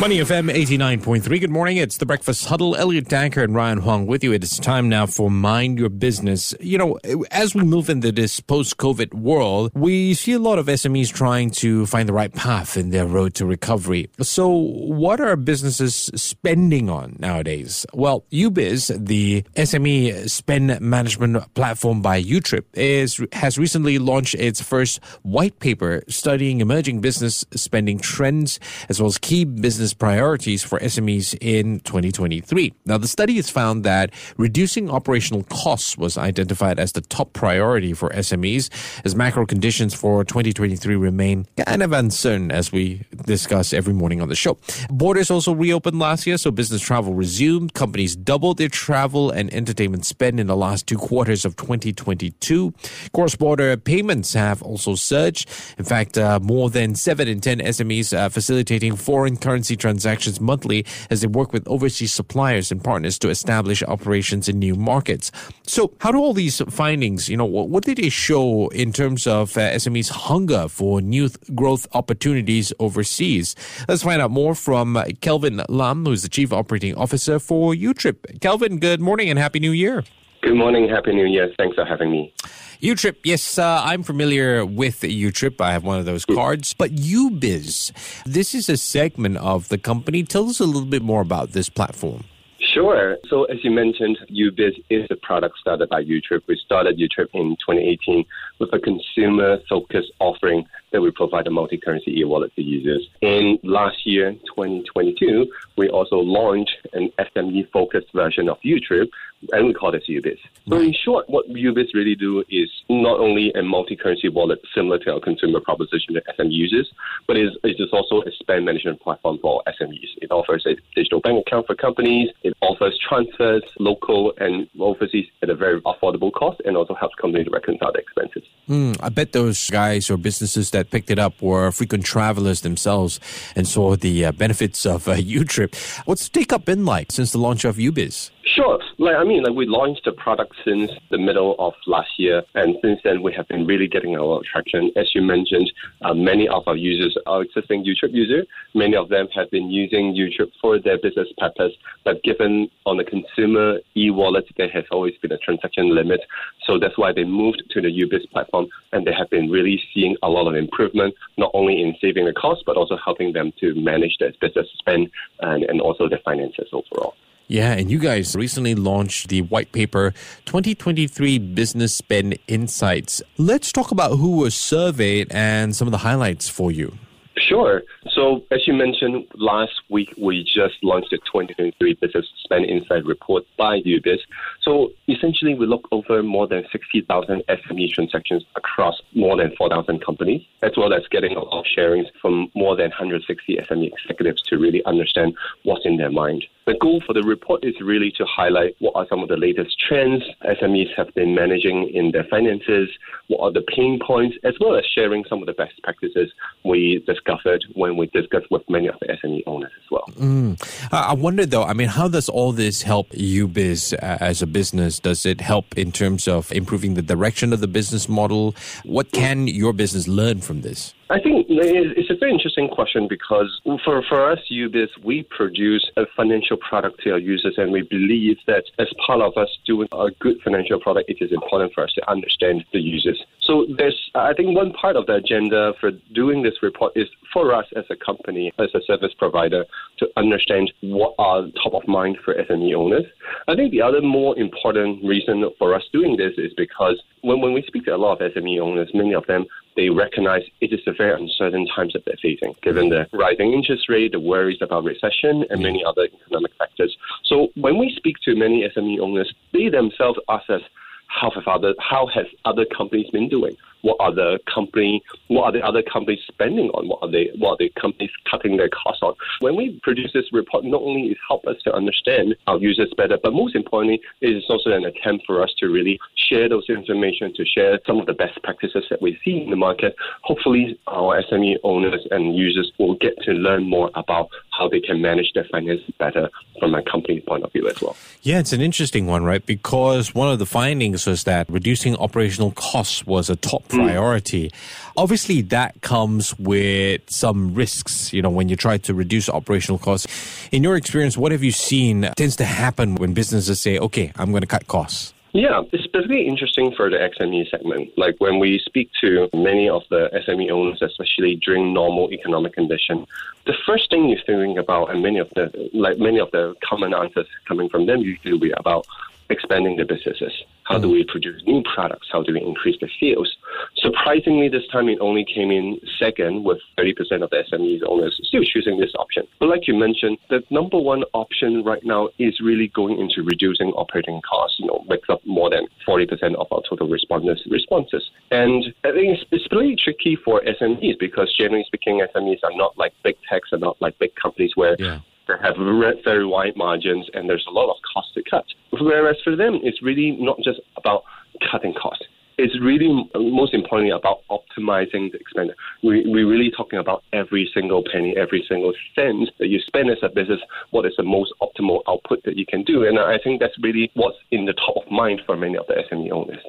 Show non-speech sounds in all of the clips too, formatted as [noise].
Money FM 89.3. Good morning. It's the Breakfast Huddle. Elliot Danker and Ryan Huang with you. It's time now for Mind Your Business. You know, as we move into this post COVID world, we see a lot of SMEs trying to find the right path in their road to recovery. So, what are businesses spending on nowadays? Well, YouBiz, the SME spend management platform by YouTrip, is, has recently launched its first white paper studying emerging business spending trends as well as key business business priorities for SMEs in 2023. Now, the study has found that reducing operational costs was identified as the top priority for SMEs as macro conditions for 2023 remain kind of uncertain as we discuss every morning on the show. Borders also reopened last year, so business travel resumed. Companies doubled their travel and entertainment spend in the last two quarters of 2022. Cross border payments have also surged. In fact, uh, more than 7 in 10 SMEs uh, facilitating foreign currency transactions monthly as they work with overseas suppliers and partners to establish operations in new markets. So, how do all these findings, you know, what did they show in terms of uh, SMEs' hunger for new th- growth opportunities overseas? Let's find out more from uh, Kelvin Lam, who's the Chief Operating Officer for YouTrip. Kelvin, good morning and Happy New Year. Good morning, Happy New Year. Thanks for having me. YouTrip, yes, uh, I'm familiar with YouTrip. I have one of those cards. But YouBiz, this is a segment of the company. Tell us a little bit more about this platform. Sure. So as you mentioned, YouBiz is a product started by YouTrip. We started YouTrip in 2018 with a consumer-focused offering that we provide a multi-currency e-wallet to users. In last year, 2022, we also launched an SME-focused version of YouTrip, and we call this YouBiz. So in short, what YouBiz really do is not only a multi-currency wallet similar to our consumer proposition to SME users, but it is, it is also a spend management platform for SMEs. It offers a digital bank account for companies. It offers transfers, local and overseas, at a very affordable cost, and also helps companies reconcile their expenses. Mm, I bet those guys or businesses that picked it up were frequent travelers themselves and saw the uh, benefits of uh, [laughs] YouTrip. What's the take up been like since the launch of YouBiz? Sure. Like I mean, like we launched the product since the middle of last year, and since then we have been really getting a lot of traction. As you mentioned, uh, many of our users are existing YouTrip users. Many of them have been using YouTrip for their business purpose, but given on the consumer e-wallet, there has always been a transaction limit. So that's why they moved to the YouBiz platform, and they have been really seeing a lot of improvement, not only in saving the cost, but also helping them to manage their business spend and, and also their finances overall. Yeah, and you guys recently launched the white paper 2023 Business Spend Insights. Let's talk about who was surveyed and some of the highlights for you. Sure. So, as you mentioned, last week we just launched the 2023 Business Spend Insight Report by YouBiz. So, essentially, we look over more than 60,000 SME transactions across more than 4,000 companies, as well as getting a lot of sharings from more than 160 SME executives to really understand what's in their mind. The goal for the report is really to highlight what are some of the latest trends SMEs have been managing in their finances, what are the pain points, as well as sharing some of the best practices we discovered when we discussed with many of the SME owners as well. Mm. I wonder though, I mean, how does all this help YouBiz as a business? Does it help in terms of improving the direction of the business model? What can your business learn from this? I think it's a very interesting question because for, for us, YouBiz, we produce a financial product to our users, and we believe that as part of us doing a good financial product, it is important for us to understand the users. So there's, I think, one part of the agenda for doing this report is for us as a company, as a service provider, to understand what are top of mind for SME owners. I think the other more important reason for us doing this is because when, when we speak to a lot of SME owners, many of them they recognize it is a very uncertain times that they're facing, given the rising interest rate, the worries about recession, and many other economic factors. So when we speak to many SME owners, they themselves ask us, how have other how has other companies been doing? What are the company what are the other companies spending on? What are they what are the companies cutting their costs on? When we produce this report, not only it help us to understand our users better, but most importantly, it is also an attempt for us to really share those information, to share some of the best practices that we see in the market. Hopefully, our SME owners and users will get to learn more about how they can manage their finances better from a company's point of view as well. Yeah, it's an interesting one, right? Because one of the findings was that reducing operational costs was a top. Priority. Mm. Obviously, that comes with some risks, you know, when you try to reduce operational costs. In your experience, what have you seen tends to happen when businesses say, okay, I'm going to cut costs? Yeah, it's particularly interesting for the SME segment. Like when we speak to many of the SME owners, especially during normal economic condition, the first thing you're thinking about, and many of the like many of the common answers coming from them usually be about expanding the businesses. How do mm. we produce new products? How do we increase the sales? Surprisingly, this time it only came in second, with 30% of the SMEs owners still choosing this option. But like you mentioned, the number one option right now is really going into reducing operating costs. You know, makes up more than 40% of our total respondents' responses. And I think it's, it's really tricky for SMEs because generally speaking, SMEs are not like big techs, are not like big companies where yeah have very wide margins and there's a lot of cost to cut. Whereas for them, it's really not just about cutting costs. It's really most importantly about optimizing the expenditure. We, we're really talking about every single penny, every single cent that you spend as a business. What is the most optimal output that you can do? And I think that's really what's in the top of mind for many of the SME owners.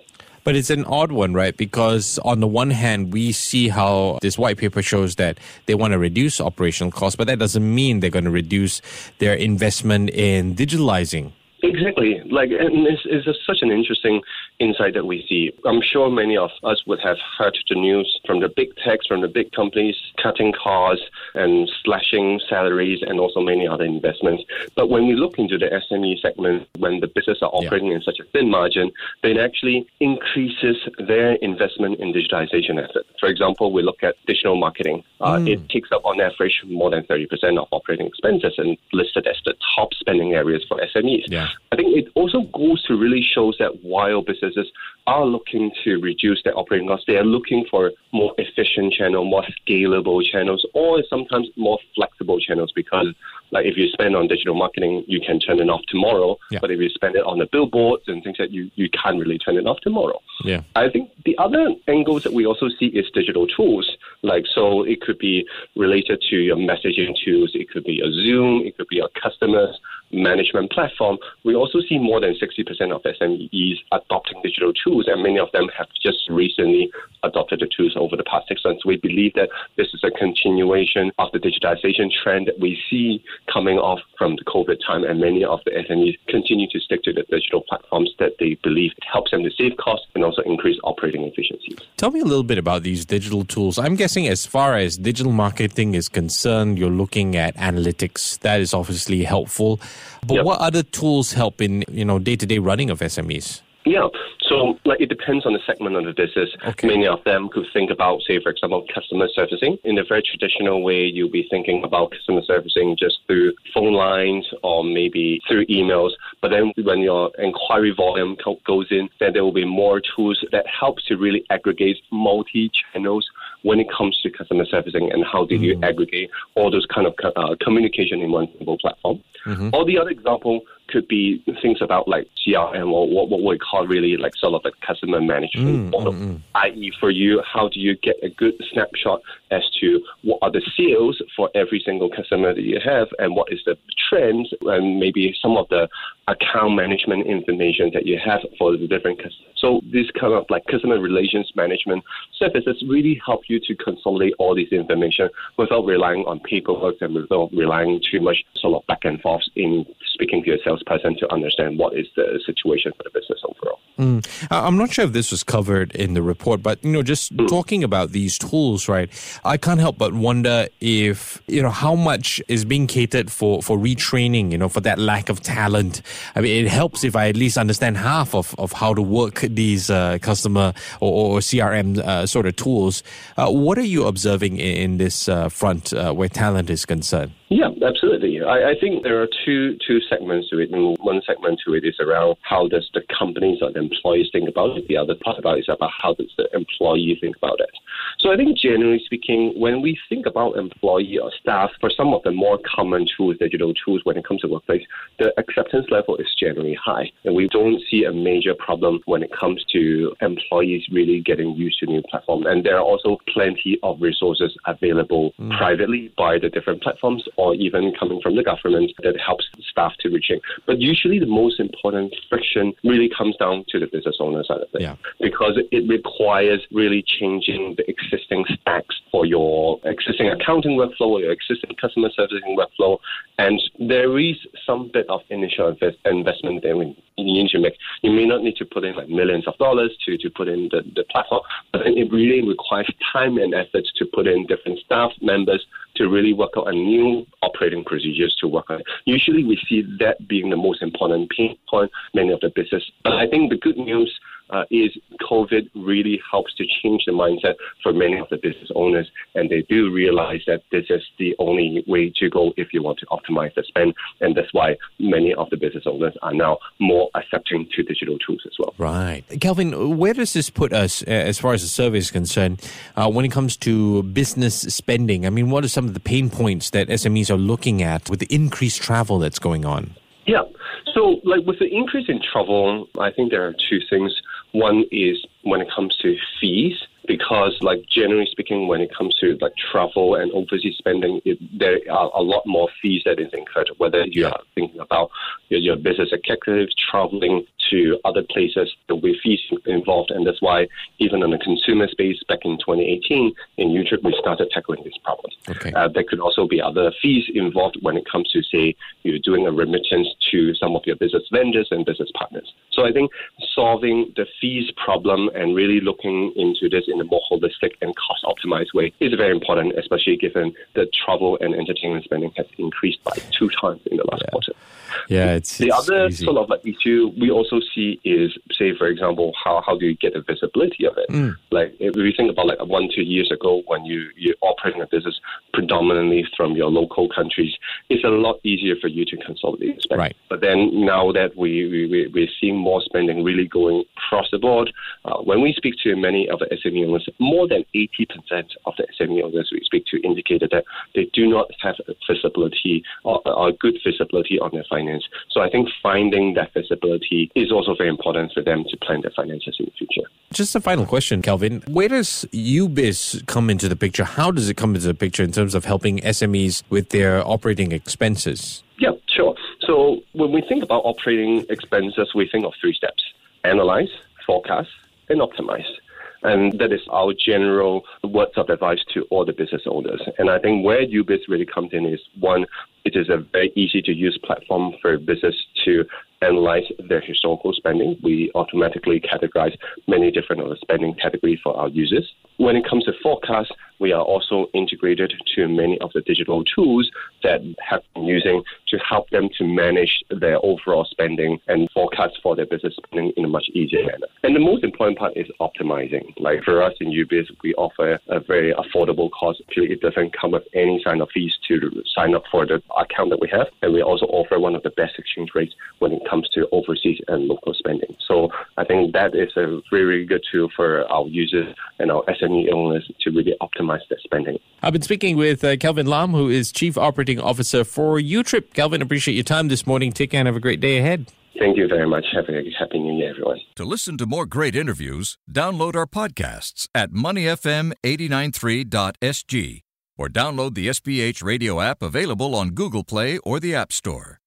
But it's an odd one, right? Because on the one hand, we see how this white paper shows that they want to reduce operational costs, but that doesn't mean they're going to reduce their investment in digitalizing Exactly. Like, and it's, it's such an interesting insight that we see. I'm sure many of us would have heard the news from the big techs, from the big companies cutting costs and slashing salaries and also many other investments. But when we look into the SME segment, when the business are operating yeah. in such a thin margin, then actually increases their investment in digitization efforts. For example, we look at digital marketing. Uh, mm. It takes up on average more than 30% of operating expenses and listed as the top spending areas for SMEs. Yeah. I think it also goes to really shows that while businesses are looking to reduce their operating costs, they are looking for more efficient channel, more scalable channels, or sometimes more flexible channels because like if you spend on digital marketing, you can turn it off tomorrow. Yeah. But if you spend it on the billboards and things that you, you can't really turn it off tomorrow. Yeah. I think the other angles that we also see is digital tools. Like so it could be related to your messaging tools, it could be a Zoom, it could be a customers management platform. We also see more than 60% of SMEs adopting digital tools, and many of them have just recently adopted the tools over the past six months. We believe that this is a continuation of the digitization trend that we see coming off from the COVID time, and many of the SMEs continue to stick to the digital platforms that they believe helps them to save costs and also increase operating efficiency. Tell me a little bit about these digital tools. I'm guessing, as far as digital marketing is concerned, you're looking at analytics. That is obviously helpful. But yep. what other tools help in you know day to day running of SMEs? Yeah. So, like, it depends on the segment of the business. Okay. Many of them could think about, say, for example, customer servicing. In a very traditional way, you'll be thinking about customer servicing just through phone lines or maybe through emails. But then when your inquiry volume goes in, then there will be more tools that helps to really aggregate multi channels when it comes to customer servicing and how do you mm-hmm. aggregate all those kind of uh, communication in one single platform. Mm-hmm. Or the other example could be things about like CRM or what, what we call really like sort of a customer management mm, model, mm, mm. i.e. for you, how do you get a good snapshot as to what are the sales for every single customer that you have and what is the trends and maybe some of the account management information that you have for the different customers. So these kind of like customer relations management services really help you to consolidate all this information without relying on paperwork and without relying too much sort of back and forth in speaking to your salesperson to understand what is the situation for the business overall. Mm. I'm not sure if this was covered in the report, but you know, just mm. talking about these tools, right? I can't help but wonder if you know how much is being catered for for retraining, you know, for that lack of talent. I mean, it helps if I at least understand half of, of how to work these uh, customer or, or CRM uh, sort of tools. Uh, what are you observing in, in this uh, front uh, where talent is concerned? Yeah, absolutely. I, I, think there are two two segments to it. And one segment to it is around how does the companies or the employees think about it. The other part about it is about how does the employee think about it. So I think generally speaking, when we think about employee or staff, for some of the more common tools, digital tools, when it comes to workplace, the acceptance level is generally high. And we don't see a major problem when it comes to employees really getting used to new platforms. And there are also plenty of resources available mm. privately by the different platforms or even coming from the government that helps staff to reaching. But usually the most important friction really comes down to the business owner side of it. Yeah. Because it requires really changing the existing stacks for your existing accounting workflow or your existing customer servicing workflow. And there is some bit of initial invest, investment there you need to make. You may not need to put in like millions of dollars to, to put in the, the platform, but it really requires time and effort to put in different staff members to really work out a new operating procedures to work on. Usually we see that being the most important pain point many of the business. But I think the good news uh, is COVID really helps to change the mindset for many of the business owners, and they do realize that this is the only way to go if you want to optimize the spend, and that's why many of the business owners are now more accepting to digital tools as well. Right, Kelvin, where does this put us uh, as far as the survey is concerned uh, when it comes to business spending? I mean, what are some of the pain points that SMEs are looking at with the increased travel that's going on? Yeah. So, like with the increase in travel, I think there are two things. One is when it comes to fees, because like generally speaking, when it comes to like travel and overseas spending, it, there are a lot more fees that is incurred. Whether you are thinking about your, your business executive traveling to other places, there will be fees involved, and that's why even on the consumer space back in 2018 in YouTrip, we started tackling this problem. Okay. Uh, there could also be other fees involved when it comes to say you're doing a remittance to some of your business vendors and business partners. So I think solving the fees problem and really looking into this in a more holistic and cost optimized way is very important, especially given the travel and entertainment spending has increased by two times in the last yeah. quarter. Yeah, it's the it's other easy. sort of like issue we also see is, say, for example, how how do you get the visibility of it? Mm. Like if we think about like one two years ago when you you're operating a business predominantly from your local countries, it's a lot easier for you to consolidate spending. Right. But then now that we, we we're seeing more spending really going across the board, uh, when we speak to many of the SME owners, more than 80% of the SME owners we speak to indicated that they do not have visibility or, or good visibility on their finance. So I think finding that visibility is also very important for them to plan their finances in the future. Just a final question, Kelvin. Where does YouBiz come into the picture? How does it come into the picture in terms of helping SMEs with their operating expenses? Yeah, sure. So when we think about operating expenses, we think of three steps analyze, forecast, and optimize. And that is our general words of advice to all the business owners. And I think where YouBiz really comes in is one, it is a very easy to use platform for business to analyze their historical spending. We automatically categorize many different spending categories for our users. When it comes to forecast, we are also integrated to many of the digital tools that have been using to help them to manage their overall spending and forecast for their business spending in a much easier manner. And the most important part is optimizing. Like for us in YouBiz, we offer a very affordable cost. It doesn't come with any sign of fees to sign up for the account that we have. And we also offer one of the best exchange rates when it comes to overseas and local spending. So I think that is a very good tool for our users and our SME owners to really optimize their spending. I've been speaking with uh, Kelvin Lam, who is Chief Operating Officer for YouTrip. Kelvin, appreciate your time this morning. Take care and have a great day ahead. Thank you very much. Have a happy new year, everyone. To listen to more great interviews, download our podcasts at moneyfm893.sg or download the SPH radio app available on Google Play or the App Store.